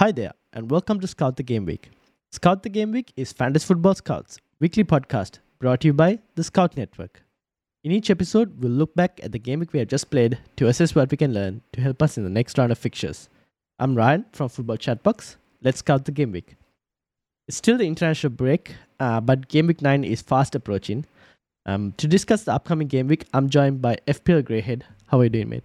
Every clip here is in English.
Hi there, and welcome to Scout the Game Week. Scout the Game Week is Fantasy Football Scouts, weekly podcast brought to you by the Scout Network. In each episode, we'll look back at the game week we have just played to assess what we can learn to help us in the next round of fixtures. I'm Ryan from Football Chatbox. Let's scout the game week. It's still the international break, uh, but game week 9 is fast approaching. Um, to discuss the upcoming game week, I'm joined by FPL Greyhead. How are you doing, mate?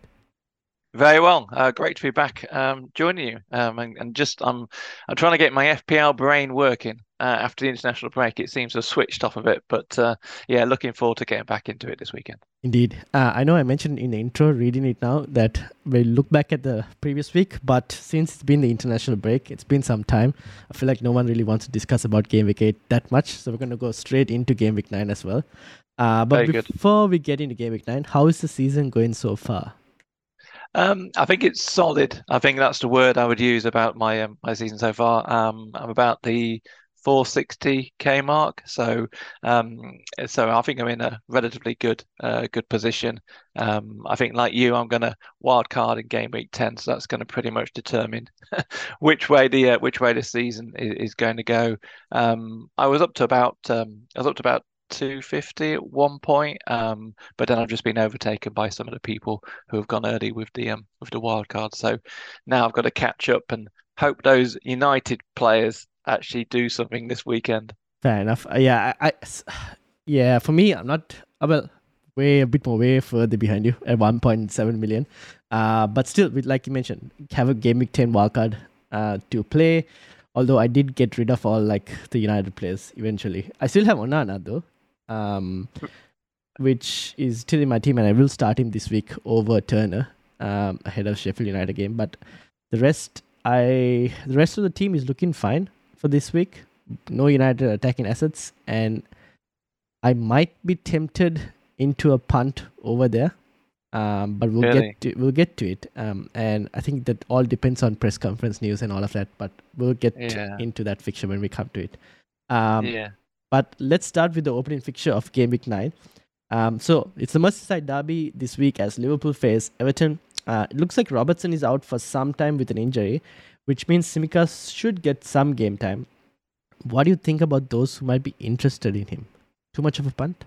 Very well. Uh, great to be back um, joining you. Um, and, and, just I'm I'm trying to get my FPL brain working uh, after the international break. It seems to have switched off a bit, but uh, yeah, looking forward to getting back into it this weekend. Indeed. Uh, I know I mentioned in the intro, reading it now, that we look back at the previous week, but since it's been the international break, it's been some time. I feel like no one really wants to discuss about Game Week 8 that much, so we're going to go straight into Game Week 9 as well. Uh, but Very before good. we get into Game Week 9, how is the season going so far? Um, I think it's solid. I think that's the word I would use about my um, my season so far. Um, I'm about the 460k mark, so um, so I think I'm in a relatively good uh, good position. Um, I think like you, I'm going to wild card in game week 10, so that's going to pretty much determine which way the uh, which way the season is, is going to go. Um, I was up to about I was up to about 250 at one point, um, but then I've just been overtaken by some of the people who have gone early with the um, with the wild card. So now I've got to catch up and hope those United players actually do something this weekend. Fair enough. Uh, yeah, I, I, yeah. For me, I'm not. Well, way a bit more way further behind you at 1.7 million. Uh, but still, like you mentioned, have a game week 10 wildcard uh, to play. Although I did get rid of all like the United players eventually. I still have Onana though um, which is still in my team, and I will start him this week over Turner um, ahead of Sheffield United game. But the rest, I the rest of the team is looking fine for this week. No United attacking assets, and I might be tempted into a punt over there. Um, but we'll really? get to we'll get to it. Um, and I think that all depends on press conference news and all of that. But we'll get yeah. into that fixture when we come to it. Um, yeah. But let's start with the opening fixture of Game Week 9. Um, so it's the Merseyside derby this week as Liverpool face Everton. Uh, it looks like Robertson is out for some time with an injury, which means Tsimikas should get some game time. What do you think about those who might be interested in him? Too much of a punt?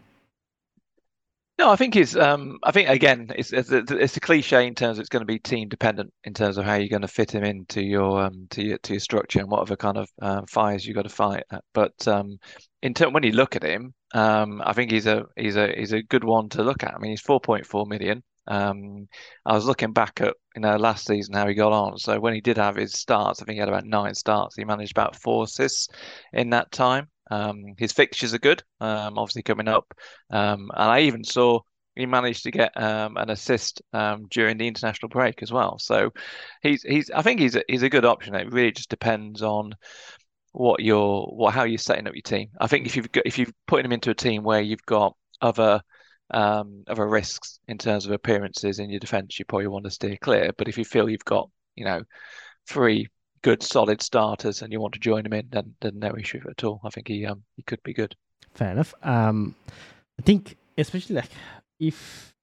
No, I think it's. Um, I think again, it's it's a, it's a cliche in terms of it's going to be team dependent in terms of how you're going to fit him into your um to your to your structure and whatever kind of uh, fires you got to fight. At. But um, in term when you look at him, um, I think he's a he's a he's a good one to look at. I mean, he's 4.4 million. Um, I was looking back at you know last season how he got on. So when he did have his starts, I think he had about nine starts. He managed about four assists in that time. Um, his fixtures are good, um, obviously coming up, um, and I even saw he managed to get um, an assist um, during the international break as well. So he's he's I think he's a, he's a good option. It really just depends on what you're what how you're setting up your team. I think if you've got, if you've putting him into a team where you've got other um, other risks in terms of appearances in your defence, you probably want to steer clear. But if you feel you've got you know three good solid starters and you want to join him in, then then no issue at all. I think he um he could be good. Fair enough. Um, I think especially like if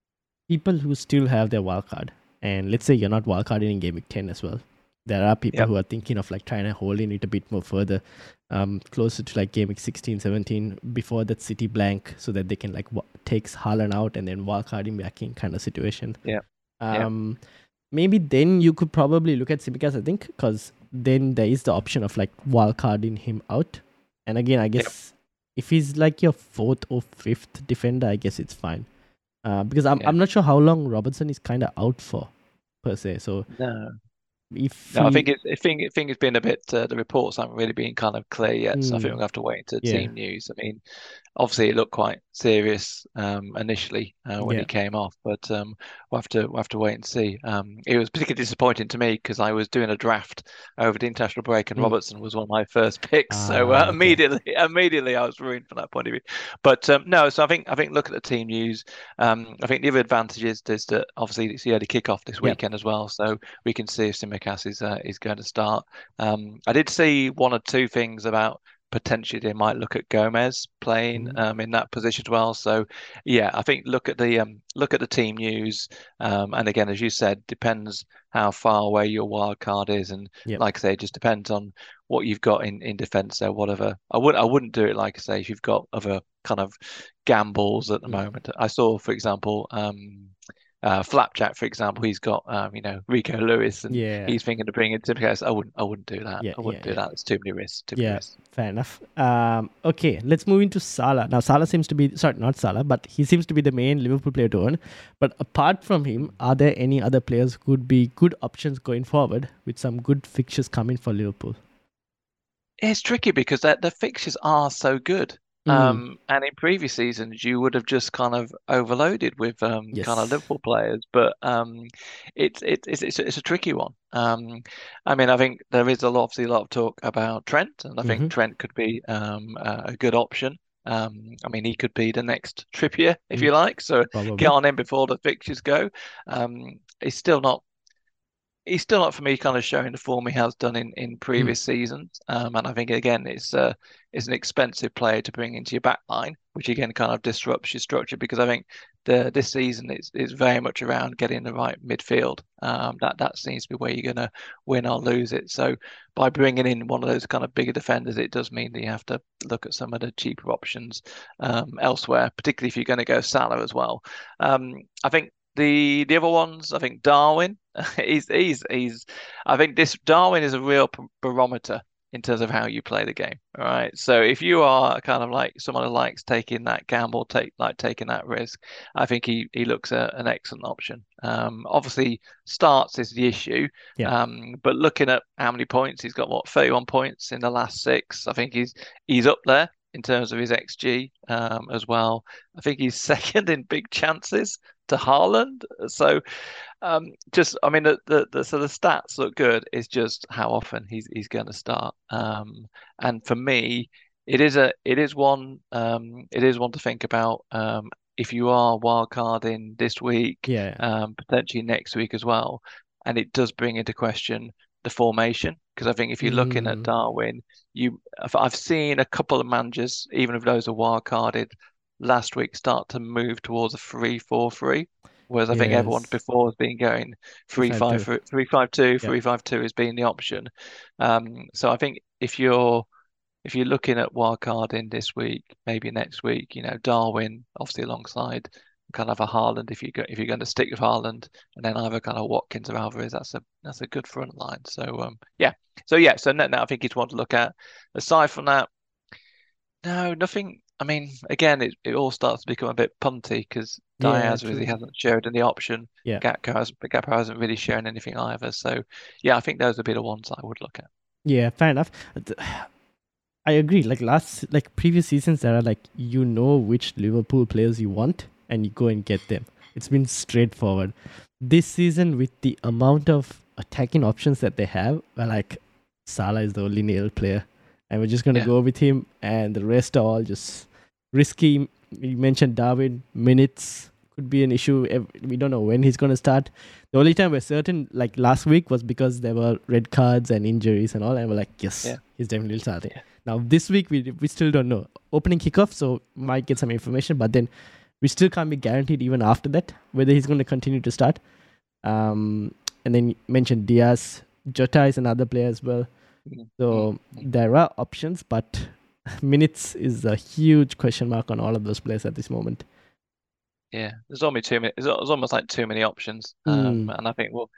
people who still have their wild card, and let's say you're not wild carding in game week ten as well, there are people Yep. who are thinking of like trying to hold in it a bit more further, um, closer to like game week 16, 17 before that city blank, so that they can like wa- takes Haaland out and then wild card him back in kind of situation. Yeah. Um, maybe then you could probably look at Tsimikas, I think, because then there is the option of like wild carding him out. And again, I guess if he's like your fourth or fifth defender, I guess it's fine. Uh, because I'm Yeah. I'm not sure how long Robertson is kind of out for, per se. So No, if no, I think it, I think I think it's been a bit. Uh, the reports haven't really been kind of clear yet, so I think Mm. we'll have to wait until Yeah. team news. I mean, obviously it looked quite serious um, initially uh, when Yeah. he came off, but um, we'll have to we'll have to wait and see. Um, it was particularly disappointing to me because I was doing a draft over the international break, and Mm. Robertson was one of my first picks. so Ah, uh, okay. immediately, immediately I was ruined from that point of view. But um, no, so I think I think look at the team news. Um, I think the other advantage is, is that obviously it's the early kickoff this Yep. weekend as well, so we can see if Tsimikas is uh, is going to start. Um, I did see one or two things about potentially they might look at Gomez playing Mhm. um, in that position as well. So yeah, I think look at the um, look at the team news, um, and again, as you said, depends how far away your wild card is, and Yep. like I say, it just depends on what you've got in in defence there. Whatever, I would I wouldn't do it like I say if you've got other kind of gambles at the Mm. moment. I saw, for example, um, uh, Flapjack, for example, he's got um, you know Rico Lewis, and yeah, he's thinking of bringing in Timothy. I wouldn't I wouldn't do that. Yeah, I wouldn't yeah, do that. It's too many risks. Too many Yeah. risks. fair enough. Um, okay, let's move into Salah. Now Salah seems to be sorry, not Salah, but he seems to be the main Liverpool player to own. But apart from him, are there any other players who could be good options going forward with some good fixtures coming for Liverpool? It's tricky because the the fixtures are so good. Mm. Um, and in previous seasons, you would have just kind of overloaded with um, kind of Liverpool players, but um, it's it's it's it's a, it's a tricky one. Um, I mean, I think there is a lot, obviously, a lot of talk about Trent, and I think Mhm. Trent could be um, a, a good option. Um, I mean, he could be the next Trippier, if Mm. you like. So Probably. get on him before the fixtures go. Um, he's still not. He's still not for me, kind of showing the form he has done in, in previous seasons. Um, and I think again, it's uh, it's an expensive player to bring into your back line, which again kind of disrupts your structure because I think the this season is is very much around getting the right midfield. Um, that that seems to be where you're going to win or lose it. So by bringing in one of those kind of bigger defenders, it does mean that you have to look at some of the cheaper options um, elsewhere, particularly if you're going to go Salah as well. Um, I think the the other ones, I think Darwin, he's he's he's. I think this Darwin is a real barometer in terms of how you play the game. All right. So if you are kind of like someone who likes taking that gamble, take like taking that risk, I think he he looks a, an excellent option. Um, obviously starts is the issue. Yeah. Um, but looking at how many points he's got, what 31 points in the last six, I think he's he's up there in terms of his XG um, as well. I think he's second in big chances to Haaland. So um, just I mean the, the the so the stats look good. It's just how often he's he's going to start. Um, and for me, it is a it is one um, it is one to think about. Um, if you are wildcarding this week, Yeah. um, potentially next week as well, and it does bring into question the formation because I think if you're looking at Mm. Darwin, you I've- I've seen a couple of managers, even if those are wildcarded, last week start to move towards a three-four-three. Whereas I think everyone before has been going three five 3-5-2. three three five two Yeah. three five two has been the option. Um, so I think if you're if you're looking at wildcard in this week, maybe next week, you know, Darwin obviously alongside kind of a Haaland if you go if you're going to stick with Haaland and then either kind of Watkins or Alvarez, that's a that's a good front line. So um yeah. So yeah, so net net I think he's one to look at. Aside from that, no, nothing mean, again, it, it all starts to become a bit punty because Yeah, Diaz true. really hasn't showed any option. Yeah. Gakpo hasn't, Gakpo hasn't really shown anything either. So, yeah, I think those would be the ones I would look at. Yeah, fair enough. I agree. Like last, like previous seasons, there are like you know which Liverpool players you want, and you go and get them. It's been straightforward. This season, with the amount of attacking options that they have, well, like Salah is the only nailed player, and we're just gonna Yeah. go with him, and the rest are all just risky. You mentioned Darwin minutes could be an issue. We don't know when he's going to start. The only time we're certain, like last week, was because there were red cards and injuries and all, and we're like, yes, Yeah. he's definitely starting. Yeah. Now this week we we still don't know. Opening kickoff, so might get some information, but then we still can't be guaranteed even after that whether he's going to continue to start. Um, and then you mentioned Diaz, Jota is another player as well. Mhm. So Mhm. there are options, but minutes is a huge question mark on all of those players at this moment. Yeah, there's only too many. It's almost like too many options, um, Mm. and I think well,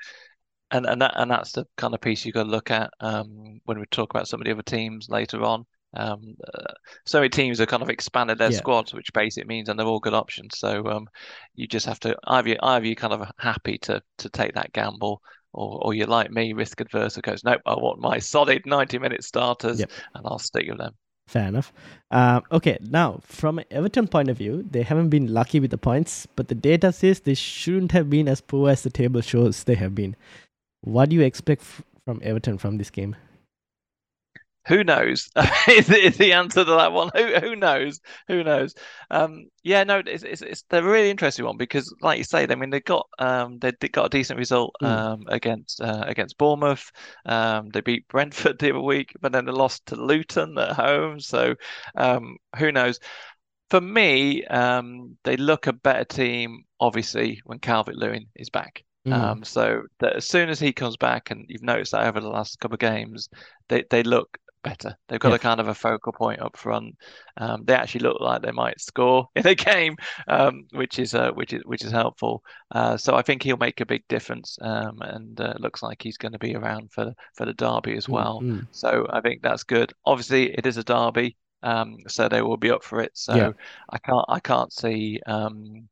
and and that and that's the kind of piece you've got to look at um, when we talk about some of the other teams later on. Um, uh, so many teams have kind of expanded their Yeah. squads, which basically means, and they're all good options. So um, you just have to either you- either you're kind of happy to to take that gamble, or or you're like me, risk adverse, and goes, nope, I want my solid 90 minute starters, Yep. and I'll stick with them. Fair enough. Um, okay, now from an Everton point of view, they haven't been lucky with the points, but the data says they shouldn't have been as poor as the table shows they have been. What do you expect f- from Everton from this game? Who knows? is, is the answer to that one? Who who knows? Who knows? Um, yeah, no, it's, it's it's they're a really interesting one because, like you say, I mean, they got um they got a decent result Mm. um against uh, against Bournemouth. Um, they beat Brentford the other week, but then they lost to Luton at home. So, um, who knows? For me, um, they look a better team, obviously, when Calvert Lewin is back. Mm, Um, so that as soon as he comes back, and you've noticed that over the last couple of games, they they look better. They've got Yeah. a kind of a focal point up front. Um, they actually look like they might score in a game, um, which is uh, which is which is helpful. Uh, so I think he'll make a big difference, um, and uh, looks like he's going to be around for for the derby as well. mm. So I think that's good. Obviously, it is a derby, um, so they will be up for it. So Yeah. I can't I can't see um,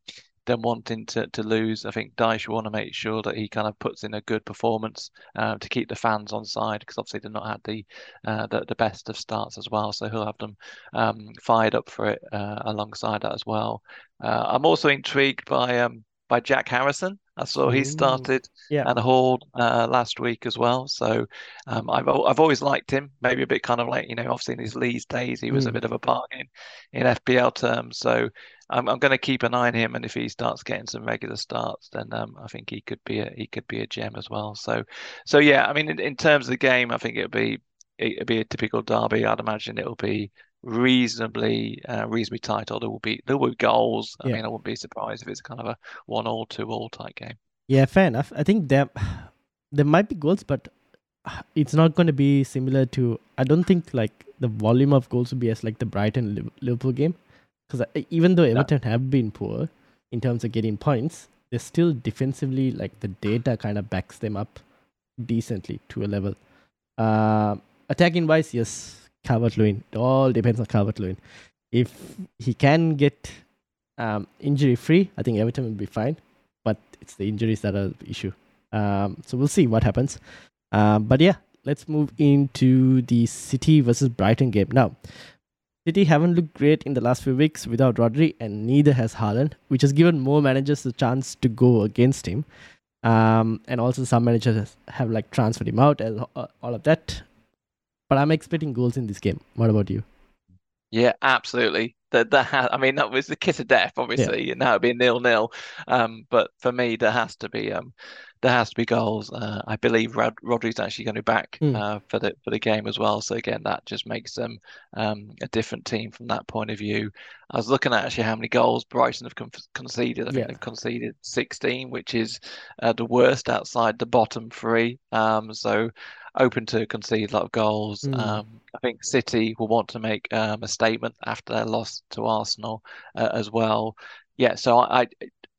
them wanting to, to lose. I think Dyche will want to make sure that he kind of puts in a good performance uh, to keep the fans on side because obviously they've not had the, uh, the the best of starts as well. So he'll have them um, fired up for it uh, alongside that as well. Uh, I'm also intrigued by um, by Jack Harrison. I saw he started Yeah. and Hall uh, last week as well. So um, I've I've always liked him. Maybe a bit kind of like you know, obviously in his Leeds days, he was a Mm. bit of a bargain in FPL terms. So I'm I'm going to keep an eye on him, and if he starts getting some regular starts, then um, I think he could be a he could be a gem as well. So so yeah, I mean in, in terms of the game, I think it'll be it'll be a typical derby. I'd imagine it'll be reasonably uh, reasonably tight, or there will be there will be goals. I Yeah. mean, I wouldn't be surprised if it's kind of a one all two all type game. Yeah, fair enough. I think there there might be goals, but it's not going to be similar to. I don't think like the volume of goals will be as like the Brighton Liverpool game, because even though Everton have been poor in terms of getting points, they're still defensively like the data kind of backs them up decently to a level. Uh, attacking wise, yes, Calvert Lewin. It all depends on Calvert Lewin. If he can get um, injury free, I think Everton will be fine. But it's the injuries that are the issue. Um, so we'll see what happens. Um, but yeah, let's move into the City versus Brighton game. Now, City haven't looked great in the last few weeks without Rodri, and neither has Haaland, which has given more managers the chance to go against him. Um, and also some managers have like transferred him out and all all of that. But I'm expecting goals in this game. What about you? Yeah, absolutely. That that ha I mean that was the kiss of death, obviously, and it'd be nil nil. Um, but for me, there has to be um, there has to be goals. Uh, I believe Rod Rodri's actually going to be back Mm. uh, for the for the game as well. So again, that just makes them um a different team from that point of view. I was looking at actually how many goals Brighton have con conceded. I think Yeah. they've conceded 16, which is uh, the worst outside the bottom three. Um, so open to concede a lot of goals. Mm. Um, I think City will want to make um, a statement after their loss to Arsenal uh, as well. Yeah, so I,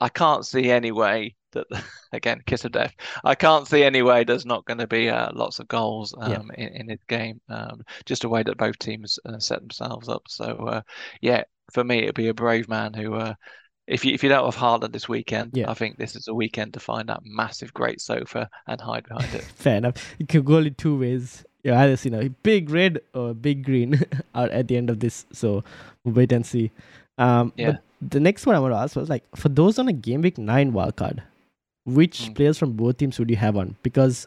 I can't see any way that again kiss of death. I can't see any way there's not going to be uh, lots of goals um, Yeah. in in this game. Um, just a way that both teams uh, set themselves up. So uh, yeah, for me it'd be a brave man who. If you if you don't have Haaland this weekend, Yeah. I think this is a weekend to find that massive great sofa and hide behind it. Fair enough. You can go only two ways. You either see a big red or big green out at the end of this. So we'll wait and see. Um, Yeah. The next one I want to ask was like for those on a game week nine wildcard, which Mm. players from both teams would you have on? Because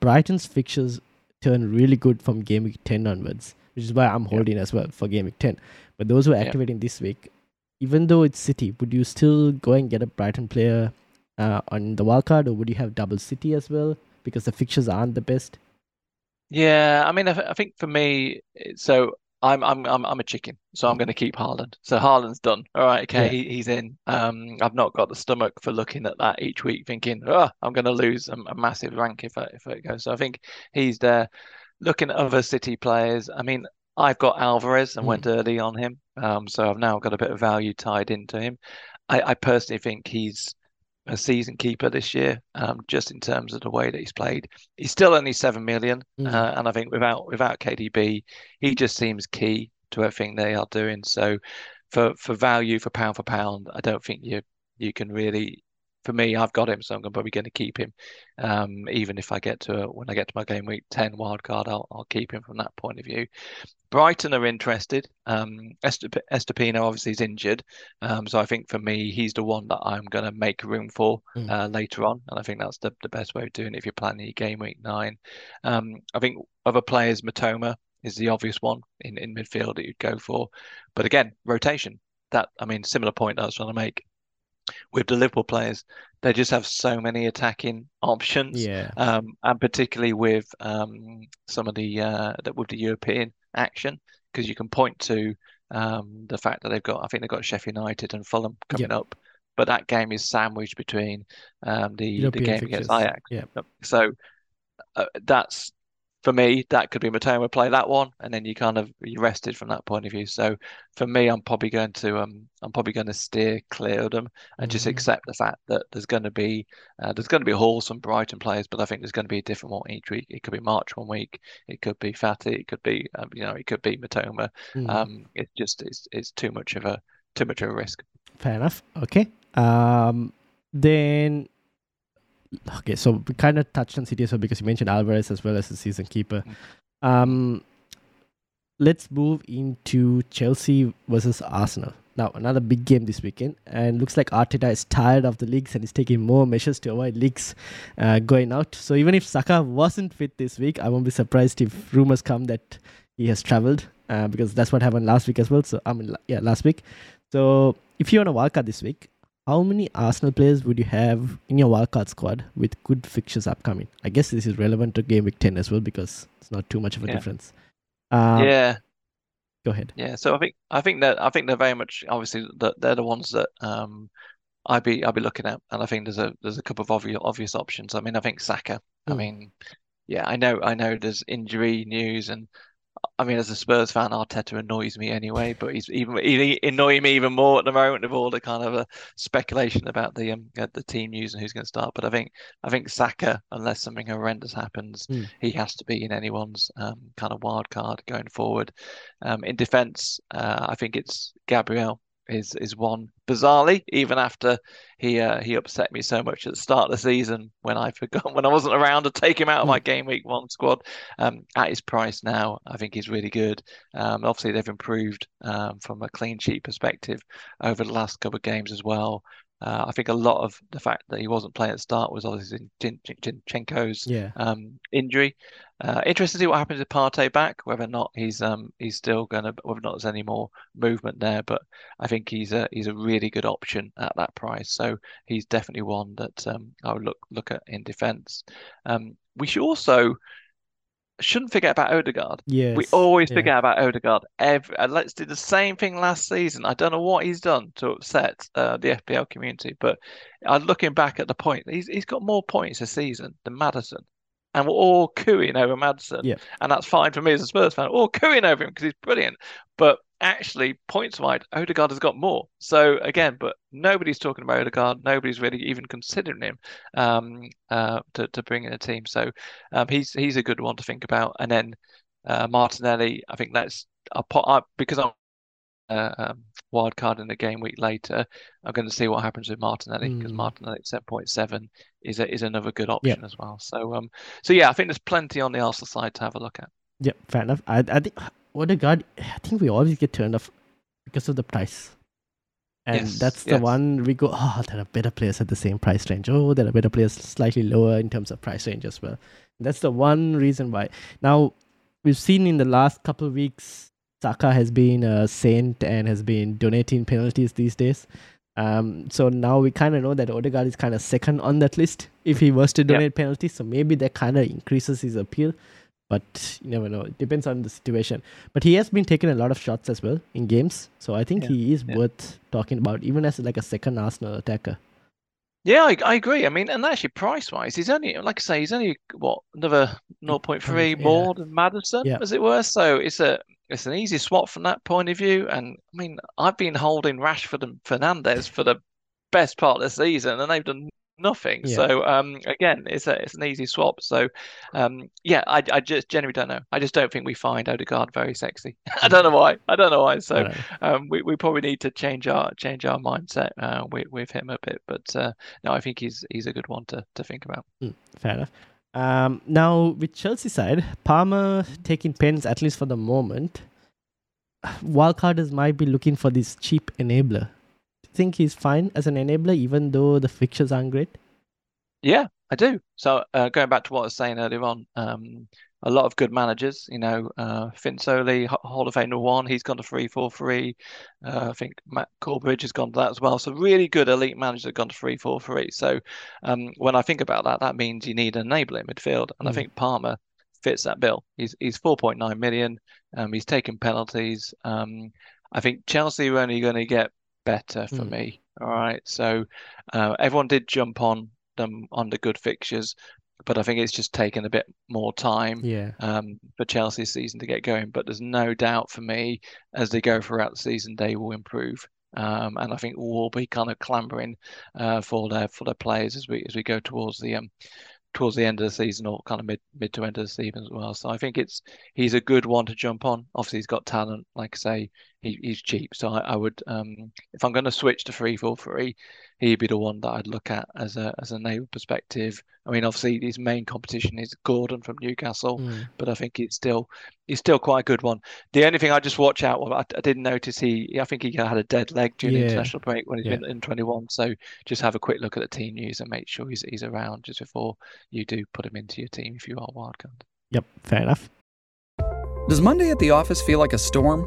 Brighton's fixtures turn really good from game week ten onwards, which is why I'm Yeah. holding as well for game week ten. But those who are Yeah. activating this week, even though it's City, would you still go and get a Brighton player uh, on the wildcard, or would you have double City as well because the fixtures aren't the best? Yeah, I mean, I, I think for me, so I'm I'm I'm I'm a chicken, so I'm going to keep Haaland. So Haaland's done. All right, okay, Yeah. he, he's in. Um, I've not got the stomach for looking at that each week, thinking, oh, I'm going to lose a, a massive rank if I, if it goes. So I think he's there. Looking at other City players, I mean, I've got Alvarez and went early on him. Um, so I've now got a bit of value tied into him. I, I personally think he's a season keeper this year, um, just in terms of the way that he's played. He's still only seven million, Mm. uh, and I think without without KDB, he just seems key to everything they are doing. So, for for value for pound for pound, I don't think you you can really. For me, I've got him, so I'm probably going to keep him. Um, even if I get to when I get to my game week ten wild card, I'll I'll keep him from that point of view. Brighton are interested. Um, Estupiñán obviously is injured, um, so I think for me, he's the one that I'm going to make room for Mm. uh, later on, and I think that's the, the best way of doing it if you're planning your game week nine. Um, I think other players, Mitoma is the obvious one in, in midfield that you'd go for, but again, rotation. That I mean, similar point I was trying to make with the Liverpool players, they just have so many attacking options Yeah. um, and particularly with um, some of the uh, that with the European action, because you can point to um, the fact that they've got, I think they've got Sheffield United and Fulham coming up, but that game is sandwiched between um, the the game against fixtures. Ajax. Yeah. So uh, that's for me. That could be Mitoma play that one, and then you kind of you rested from that point of view. So for me, I'm probably going to um I'm probably going to steer clear of them and just Mhm. accept the fact that there's going to be uh, there's going to be Hall, some Brighton players, but I think there's going to be a different one each week. It could be March one week, it could be Fati, it could be um, you know it could be Mitoma. Mm. Um, it's just it's it's too much of a too much of a risk. Fair enough. Okay. Um, then, okay, so we kind of touched on as because you mentioned Alvarez as well as the season keeper. Um, let's move into Chelsea versus Arsenal. Now, another big game this weekend, and looks like Arteta is tired of the leaks and is taking more measures to avoid leaks uh, going out. So even if Saka wasn't fit this week, I won't be surprised if rumors come that he has travelled uh, because that's what happened last week as well. So I mean, yeah, last week. So if you're on a wildcard this week, how many Arsenal players would you have in your wildcard squad with good fixtures upcoming? I guess this is relevant to game week 10 as well because it's not too much of a Yeah. difference. Um, yeah, Go ahead. Yeah, so I think I think that I think they're very much obviously that they're the ones that um I'd be I'd be looking at, and I think there's a there's a couple of obvious obvious options. I mean, I think Saka. I Mm. mean, yeah, I know I know there's injury news, and I mean, as a Spurs fan, Arteta annoys me anyway, but he's even he annoying me even more at the moment with all the kind of uh, speculation about the um uh, the team news and who's going to start. But I think I think Saka, unless something horrendous happens, Mm. he has to be in anyone's um kind of wild card going forward. Um, in defence, uh, I think it's Gabriel is is one bizarrely, even after he uh, he upset me so much at the start of the season when I forgot when I wasn't around to take him out of my game week one squad. Um, at his price now, I think he's really good. Um, obviously they've improved um, from a clean sheet perspective over the last couple of games as well. Uh, I think a lot of the fact that he wasn't playing at the start was obviously Jin- Yeah. um, injury. Uh, interested to see what happens with Partey back, whether or not he's um he's still gonna whether or not there's any more movement there. But I think he's a he's a really good option at that price. So he's definitely one that um I would look look at in defence. Um, we should also shouldn't forget about Odegaard. Yes. We always yeah. forget about Odegaard. Every, uh, let's do the same thing last season. I don't know what he's done to upset uh, the FPL community, but I'm looking back at the point. He's he's got more points this season than Maddison, and we're all cooing over Maddison. Yeah. and that's fine for me as a Spurs fan. All cooing over him because he's brilliant, but actually points wide, Odegaard has got more. So again, but nobody's talking about Odegaard. Nobody's really even considering him um, uh, to to bring in a team. So um, he's he's a good one to think about. And then uh, Martinelli, I think that's I'll put because I'm uh, um, wild card in the game week later. I'm going to see what happens with Martinelli because Mm. Martinelli at seven point seven is a, is another good option as well. So um so yeah, I think there's plenty on the Arsenal side to have a look at. Yeah, fair enough. I, I think Odegaard, I think we always get turned off because of the price. And Yes, that's the yes. one we go, oh, there are better players at the same price range. Oh, there are better players slightly lower in terms of price range as well. That's the one reason why. Now, we've seen in the last couple of weeks Saka has been a saint and has been donating penalties these days. Um, so now we kind of know that Odegaard is kind of second on that list if he was to donate yep. penalties. So maybe that kind of increases his appeal. But you never know. It depends on the situation. But he has been taking a lot of shots as well in games. So I think yeah. he is yeah. worth talking about, even as like a second Arsenal attacker. Yeah, I, I agree. I mean, and actually, price wise, he's only, like I say, he's only what another 0.3 yeah. more than Maddison, as it were. So it's a it's an easy swap from that point of view. And I mean, I've been holding Rashford and Fernandes for the best part of the season, and they've done nothing. Yeah. So um, again, it's a it's an easy swap. So um, yeah, I, I just generally don't know. I just don't think we find Odegaard very sexy. I don't know why. I don't know why. So um, we, we probably need to change our change our mindset uh, with with him a bit. But uh, no, I think he's he's a good one to to think about. Mm, fair enough. Um, now with Chelsea side, Palmer taking pens at least for the moment. Wildcarders might be looking for this cheap enabler think he's fine as an enabler, even though the fixtures aren't great? Yeah, I do. So uh, going back to what I was saying earlier on, um, a lot of good managers, you know, uh, Finsoli, Hall of Famer one, he's gone to three four three. Uh, I think Matt Corbridge has gone to that as well. So really good elite managers have gone to three four three. So um, when I think about that, that means you need an enabler in midfield, and mm. I think Palmer fits that bill. He's he's four point nine million. Um, he's taken penalties. Um, I think Chelsea are only going to get better for mm. me. All right. So uh, everyone did jump on them on the good fixtures, but I think it's just taken a bit more time yeah. um, for Chelsea's season to get going. But there's no doubt for me as they go throughout the season, they will improve. Um, and I think we'll be kind of clambering uh, for their for their players as we as we go towards the um, towards the end of the season or kind of mid mid to end of the season as well. So I think it's he's a good one to jump on. Obviously, he's got talent. Like I say, he, he's cheap. So I, I would um, if I'm going to switch to three four three, he'd be the one that I'd look at as a as a neighbour perspective. I mean, obviously his main competition is Gordon from Newcastle, mm. but I think he's still he's still quite a good one. The only thing I just watch out, well, I, I didn't notice he I think he had a dead leg during yeah. the international break when he's yeah. been in 21. So just have a quick look at the team news and make sure he's he's around just before you do put him into your team if you are wildcard. Yep, fair enough. Does Monday at the office feel like a storm?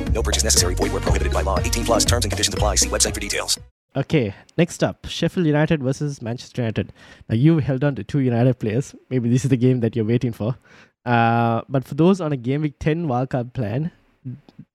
No purchase necessary. Void where prohibited by law. 18 plus terms and conditions apply. See website for details. Okay, next up Sheffield United versus Manchester United. Now, you held on to two United players. Maybe this is the game that you're waiting for. Uh, but for those on a Game Week 10 wildcard plan,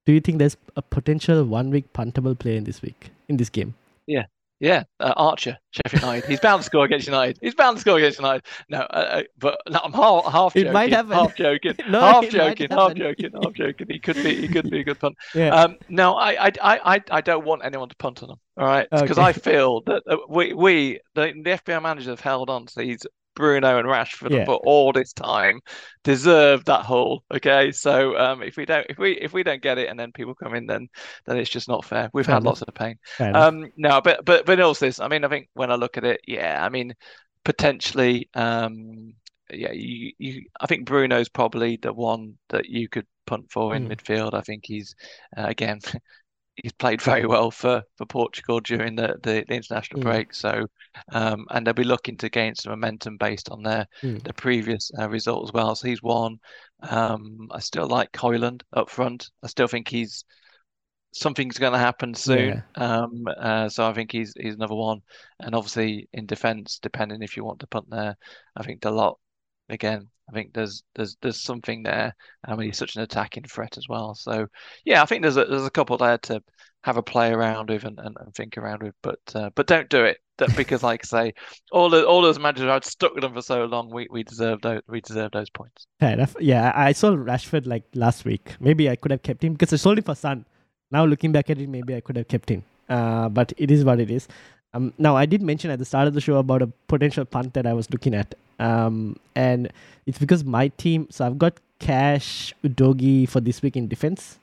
do you think there's a potential one week puntable play in this week in this game? Yeah, yeah, uh, Archer, Sheffield United. He's bound to score against United. He's bound to score against United. No, uh, uh but no, I'm half, half joking. It might happen. Half joking. no, half joking. Half joking. Half joking. He could be. He could be a good punt. Yeah. Um, no, I, I, I, I don't want anyone to punt on him. All right, because okay. I feel that we, we, the, the FPL managers have held on to these Bruno and Rashford yeah. for all this time deserve that haul. Okay, so um, if we don't, if we if we don't get it, and then people come in, then then it's just not fair. We've fair had enough. lots of pain. Um, no, but but but also this, I mean, I think when I look at it, yeah, I mean, potentially, um, yeah, you you, I think Bruno's probably the one that you could punt for in mm. midfield. I think he's uh, again he's played very well for, for Portugal during the, the, the international Mm. break. So, um, and they'll be looking to gain some momentum based on their Mm. the previous uh, result as well. So he's one. Um, I still like Hojlund up front. I still think he's something's going to happen soon. Um, uh, so I think he's he's another one. And obviously in defence, depending if you want to punt there, I think Dalot again. I think there's there's there's something there. I mean, he's such an attacking threat as well. So yeah, I think there's a there's a couple there to have a play around with and, and, and think around with. But uh, but don't do it That- because like I say, all the all those managers I've stuck with them for so long. We we deserve those we deserve those points. Fair enough. Yeah, I I saw Rashford like last week. Maybe I could have kept him because I sold him for Son. Now looking back at it, maybe I could have kept him. Uh, but it is what it is. Um, now I did mention at the start of the show about a potential punt that I was looking at. Um, and it's because my team. So I've got Cash Udogie for this week in defense,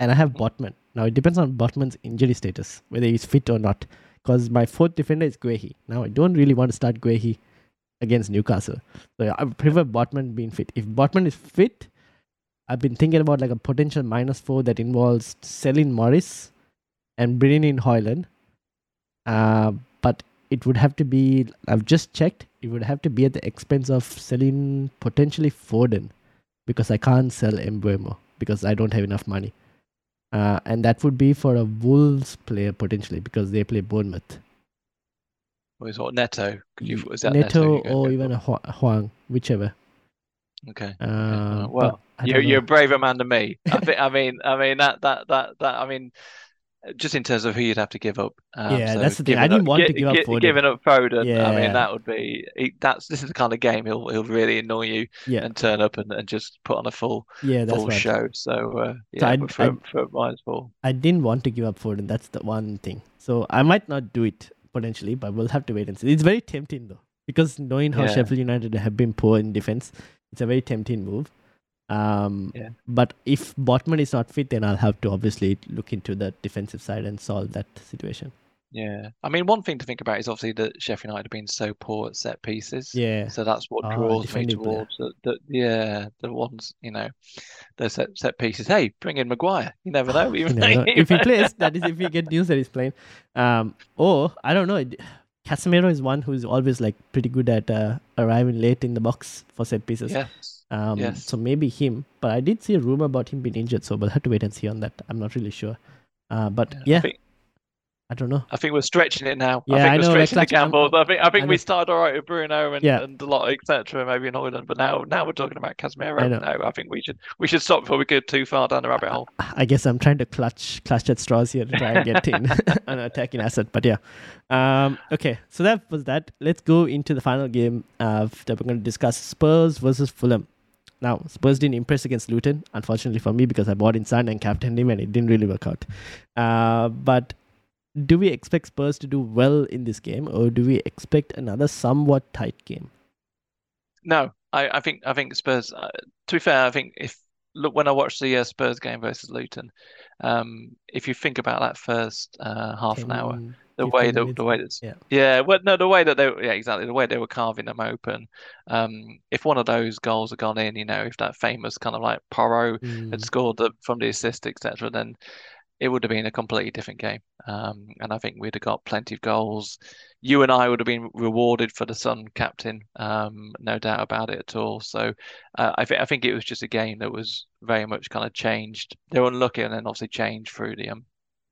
and I have Botman. Now it depends on Botman's injury status, whether he's fit or not. Because my fourth defender is Guehi. Now I don't really want to start Guehi against Newcastle. So I prefer Botman being fit. If Botman is fit, I've been thinking about like a potential minus four that involves selling Morris and bringing in Hojlund. Uh, but it would have to be, I've just checked, it would have to be at the expense of selling potentially Foden because I can't sell Mbeumo because I don't have enough money. Uh, and that would be for a Wolves player potentially because they play Bournemouth. Or is what Neto? Could you was that Neto, Neto or even a Hwang, whichever. okay. Uh, Uh, well, you're you're a braver man than me. I think. I mean, I mean that that that that. I mean, just in terms of who you'd have to give up. Um, Yeah, so that's the thing. I didn't up- want to gi- give up Foden. Giving up Foden. yeah. I mean, that would be. That's this is the kind of game he'll he'll really annoy you Yeah. and turn up and, and just put on a full Yeah, full right. show. So uh, yeah, I- for I- for four. I didn't want to give up Foden. That's the one thing. So I might not do it potentially, but we'll have to wait and see. It's very tempting though, because knowing how Yeah. Sheffield United have been poor in defense, it's a very tempting move. Um, Yeah. But if Botman is not fit, then I'll have to obviously look into the defensive side and solve that situation. Yeah, I mean, one thing to think about is obviously that Sheffield United have been so poor at set pieces. Yeah. So that's what Ah, draws me towards the, the yeah the ones you know the set set pieces. Hey, bring in Maguire. You never know. You never know. if he plays, that is if we get news that he's playing. Um, or I don't know. Casemiro is one who's always like pretty good at uh, arriving late in the box for set pieces. Yes. Um, Yes. So maybe him. But I did see a rumor about him being injured, so we'll have to wait and see on that. I'm not really sure. Uh, but I yeah, I don't know. I think we're stretching it now. Yeah, I think I we're know, stretching the clutch- I'm- gambles. I think I I we started all right with Bruno and, Yeah. and a lot, etc. Maybe in Hojlund, but now now we're talking about Casemiro. I know. No, I think we should we should stop before we go too far down the rabbit hole. I guess I'm trying to clutch clutch at straws here to try and get in an attacking asset. But yeah, um, okay. So that was that. Let's go into the final game uh, that we're going to discuss: Spurs versus Fulham. Now, Spurs didn't impress against Luton, unfortunately for me, because I bought in Son and captained him, and it didn't really work out. Uh, but do we expect Spurs to do well in this game, or do we expect another somewhat tight game? No, I, I think I think Spurs. Uh, to be fair, I think if look when I watched the uh, Spurs game versus Luton, um, if you think about that first uh, half an hour, 10, the way that the way that's yeah. yeah, well, no, the way that they yeah exactly the way they were carving them open. Um, if one of those goals had gone in, you know, if that famous kind of like Porro Mm. had scored the, from the assist, etc., then it would have been a completely different game. Um, and I think we'd have got plenty of goals. You and I would have been rewarded for the Son captain, um, no doubt about it at all. So uh, I think I think it was just a game that was very much kind of changed. They were unlucky, and then obviously changed through the um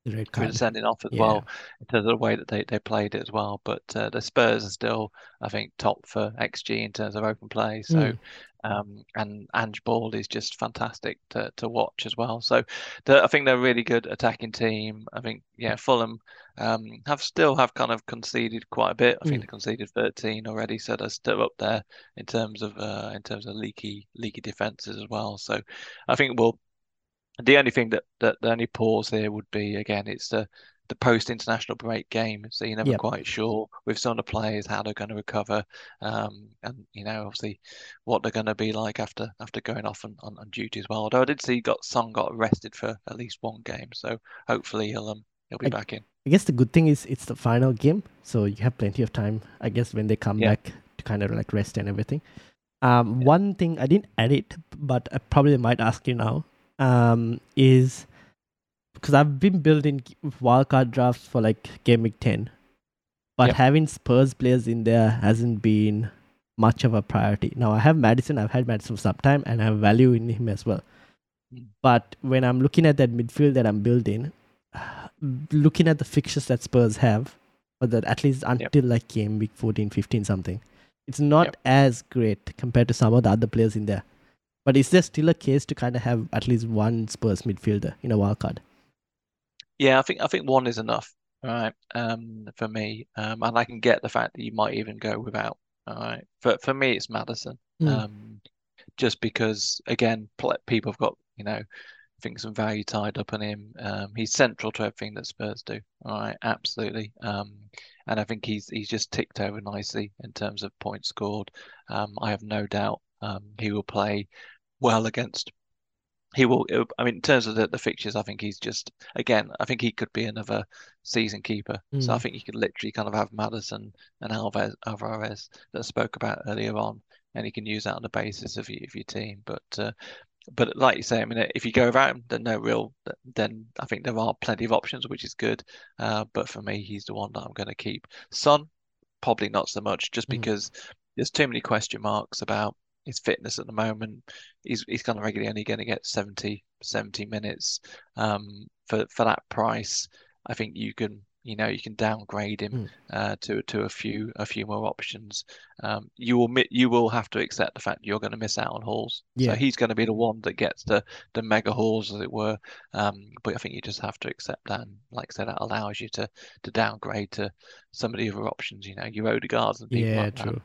The red card. sending off as Yeah. well in terms of the way that they, they played it as well. But uh, the Spurs are still, I think, top for XG in terms of open play. So, Mm. um, and Ange Ball is just fantastic to, to watch as well. So, the, I think they're a really good attacking team. I think, yeah, Fulham um, have still have kind of conceded quite a bit. I think Mm. they conceded 13 already, so they're still up there in terms of uh, in terms of leaky leaky defenses as well. So, I think we'll the only thing that, that the only pause here would be again, it's the the post international break game, so you're never Yep. quite sure with some of the players how they're going to recover, um, and you know obviously what they're going to be like after after going off on, on, on duty as well. Although I did see got Son got arrested for at least one game, so hopefully he'll um he'll be I- back in. I guess the good thing is it's the final game, so you have plenty of time. I guess when they come Yeah. back to kind of like rest and everything. Um, one thing I didn't add it, but I probably might ask you now, um, is because I've been building wildcard drafts for like game week ten, but Yep. having Spurs players in there hasn't been much of a priority. Now I have Maddison. I've had Maddison for some time, and I have value in him as well. Mm. But when I'm looking at that midfield that I'm building, looking at the fixtures that Spurs have, or that at least until like game week 14, 15 something, it's not Yep. as great compared to some of the other players in there. But is there still a case to kind of have at least one Spurs midfielder in a wild card? Yeah, I think I think one is enough, all right, um, for me. Um, and I can get the fact that you might even go without. All right, for for me, it's Maddison. Mm. Um, just because again, people have got you know, I think some value tied up in him. Um, he's central to everything that Spurs do. All right, absolutely. Um, and I think he's he's just ticked over nicely in terms of points scored. Um, I have no doubt um, he will play well against he will. I mean, in terms of the, the fixtures, I think he's just again. I think he could be another season keeper. So I Mm. think you could literally kind of have Maddison and Alvarez, Alvarez that I spoke about earlier on, and you can use that on the basis of your, of your team. But uh, but like you say, I mean, if you go without him, then no real. Then I think there are plenty of options, which is good. Uh, but for me, he's the one that I'm going to keep. Son, probably not so much, just Mm. because there's too many question marks about his fitness at the moment. He's he's kind of regularly only going to get 70, 70 minutes. Um, for for that price, I think you can you know you can downgrade him Mm. uh, to to a few a few more options. Um, you will you will have to accept the fact you're going to miss out on hauls. Yeah. So he's going to be the one that gets the the mega hauls, as it were. Um, but I think you just have to accept that. And like I said, that allows you to to downgrade to some of the other options. You know, your Odegaards and people Yeah, like that. true,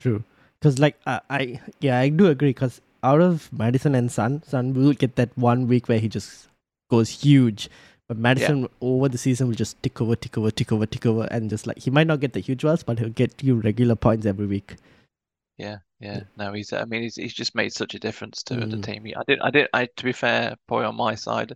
true. Because like I, I, yeah, I do agree. Because out of Maddison and Son, Son will get that one week where he just goes huge. But Maddison over the season will just tick over, tick over, tick over, tick over, and just like he might not get the huge ones, but he'll get you regular points every week. Yeah, yeah. No, he's. I mean, he's he's just made such a difference to the Mm. team. I didn't. I did. I to be fair, probably on my side,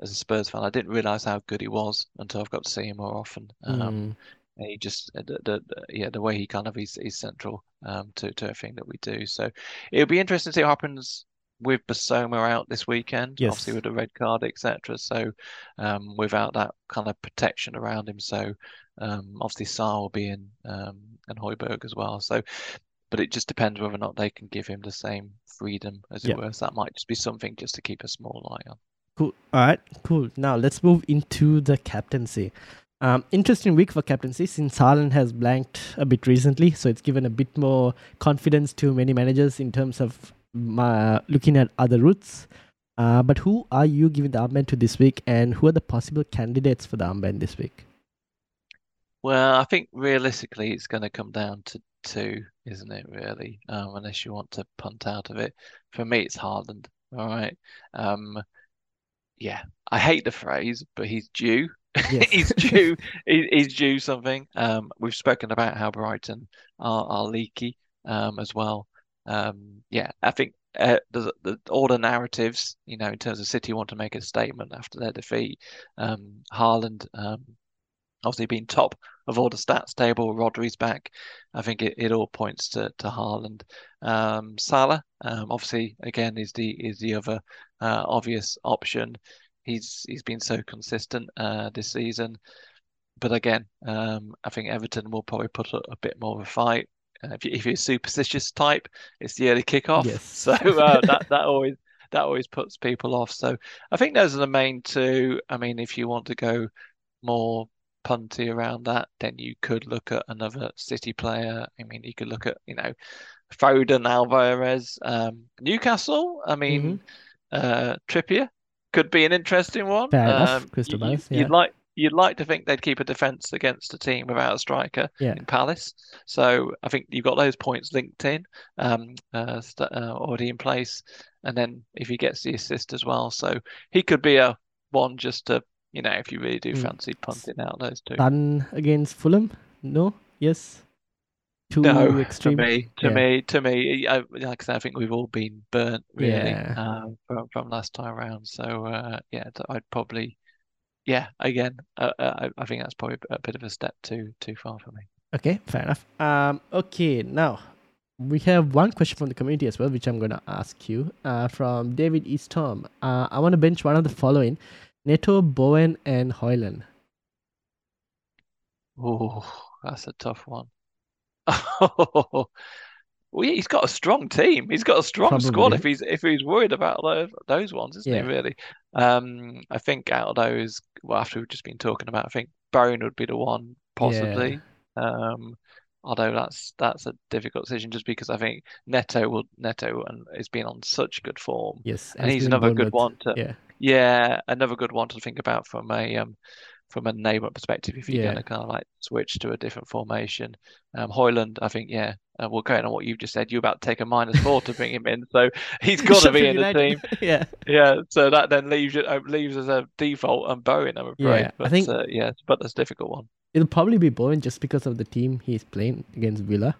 as a Spurs fan, I didn't realize how good he was until I've got to see him more often. Um, Mm. And he just uh, the, the, yeah the way he kind of is is central um to to everything that we do. So it'll be interesting to see what happens with Bissouma out this weekend. Obviously with the red card, etc. So um without that kind of protection around him, so um obviously Sarr will be in um and Hojbjerg as well. So but it just depends whether or not they can give him the same freedom as it Yeah. were. So that might just be something just to keep a small eye on. Cool. All right. Cool. Now let's move into the captaincy. Um, interesting week for captaincy since Haaland has blanked a bit recently, so it's given a bit more confidence to many managers in terms of uh, looking at other routes. Uh, but who are you giving the armband to this week, and who are the possible candidates for the armband this week? Well, I think realistically it's going to come down to two, isn't it, really? Um, unless you want to punt out of it. For me, it's Haaland. All right. Um, yeah, I hate the phrase, but he's due. Yes. He's due. He's due something. Um, we've spoken about how Brighton are, are leaky um, as well. Um, yeah, I think uh, the, the all the narratives, you know, in terms of City want to make a statement after their defeat. Um, Haaland, um, obviously being top of all the stats table, Rodri's back. I think it, it all points to to Haaland. Um, Salah, um, obviously, again, is the is the other uh, obvious option. He's he's been so consistent uh, this season, but again, um, I think Everton will probably put a, a bit more of a fight. Uh, if, you, if you're a superstitious type, it's the early kickoff, Yes. so uh, that that always that always puts people off. So I think those are the main two. I mean, if you want to go more punty around that, then you could look at another City player. I mean, you could look at you know Foden, Alvarez, um, Newcastle. I mean, uh, Trippier could be an interesting one. Fair enough, Um, Crystal you- Palace, You'd like you'd like to think they'd keep a defence against a team without a striker Yeah. in Palace. So I think you've got those points linked in, um, uh, st- uh, already in place, and then if he gets the assist as well, so he could be a one just to you know if you really do Mm. fancy punting out those two. Done against Fulham? No. Yes. Too No, extreme. to me, to Yeah. me, to me, I, like I said, I think we've all been burnt really Yeah. um, from from last time around. So uh, yeah, I'd probably, yeah, again, uh, uh, I, I think that's probably a bit of a step too too far for me. Okay, fair enough. Um, okay, now we have one question from the community as well, which I'm going to ask you. Uh, from David Eastham. Uh, I want to bench one of the following. Neto, Bowen, and Hojlund. Oh, that's a tough one. Well, yeah, he's got a strong team. He's got a strong Probably. squad. If he's if he's worried about those, those ones, isn't Yeah. he? Really. Um, I think out of those, well, after we've just been talking about, I think Bowen would be the one possibly. Um, although that's that's a difficult decision, just because I think Neto will Neto and has been on such good form. Yes, and he's he's been in another good one to Yeah. yeah, another good one to think about from a um from a neighbour perspective if you're Yeah. going to kind of like switch to a different formation. Um, Hojlund, I think, yeah, uh, well, going on what you've just said, you're about to take a minus four to bring him in, so he's got to be in the team. Yeah. Yeah, so that then leaves it uh, leaves as a default and Bowen, I'm afraid. Yeah, I think- uh, yeah, but that's a difficult one. It'll probably be Bowen just because of the team he's playing against Villa.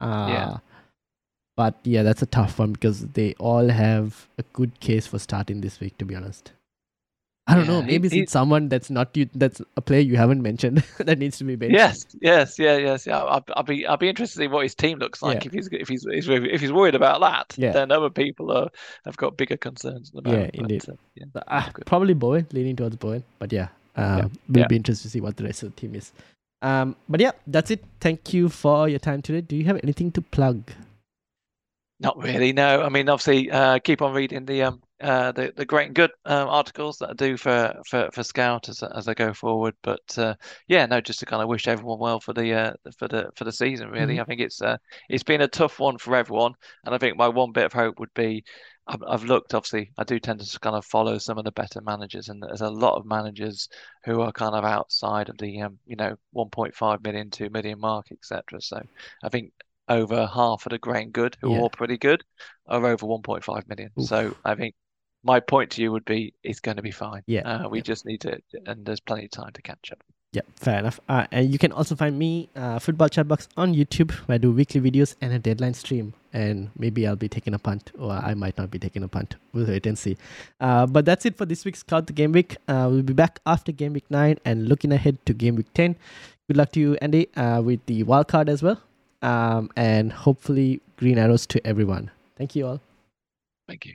Uh, Yeah. But yeah, that's a tough one because they all have a good case for starting this week, to be honest. I don't know. Yeah, he- Maybe he- it's someone that's not you. That's a player you haven't mentioned that needs to be benched. Yes, yes, yeah, yes, yeah. I'll, I'll be I'll be interested to see what his team looks like Yeah. if he's if he's if he's- worried about that. Yeah. Then other people are have got bigger concerns the Yeah, moment. but, uh, yeah, So, ah, all probably Bowen, leaning towards Bowen. But yeah, uh, Yeah, we'll be interested to see what the rest of the team is. Um, but yeah, that's it. Thank you for your time today. Do you have anything to plug? Not really, no. I mean, obviously, uh, keep on reading the um uh the, the great and good um articles that I do for for for Scout as as I go forward. But uh, yeah, no, just to kind of wish everyone well for the uh for the for the season. Really, Mhm. I think it's uh it's been a tough one for everyone, and I think my one bit of hope would be. I've, I've looked, obviously, I do tend to kind of follow some of the better managers, and there's a lot of managers who are kind of outside of the, um, you know, 1.5 million, 2 million mark, etc. So I think over half of the great and good, who Yeah. are all pretty good, are over 1.5 million. Oof. So I think my point to you would be it's going to be fine. Yeah, Uh, we yeah. just need to, and there's plenty of time to catch up. Yeah, fair enough. Uh, and you can also find me, uh, Football Chatbox, on YouTube, where I do weekly videos and a deadline stream. And maybe I'll be taking a punt, or I might not be taking a punt. We'll wait and see. Uh, but that's it for this week's the Game Week. Uh, we'll be back after Game Week 9 and looking ahead to Game Week 10. Good luck to you, Andy, uh, with the wild card as well. Um, and hopefully, green arrows to everyone. Thank you all. Thank you.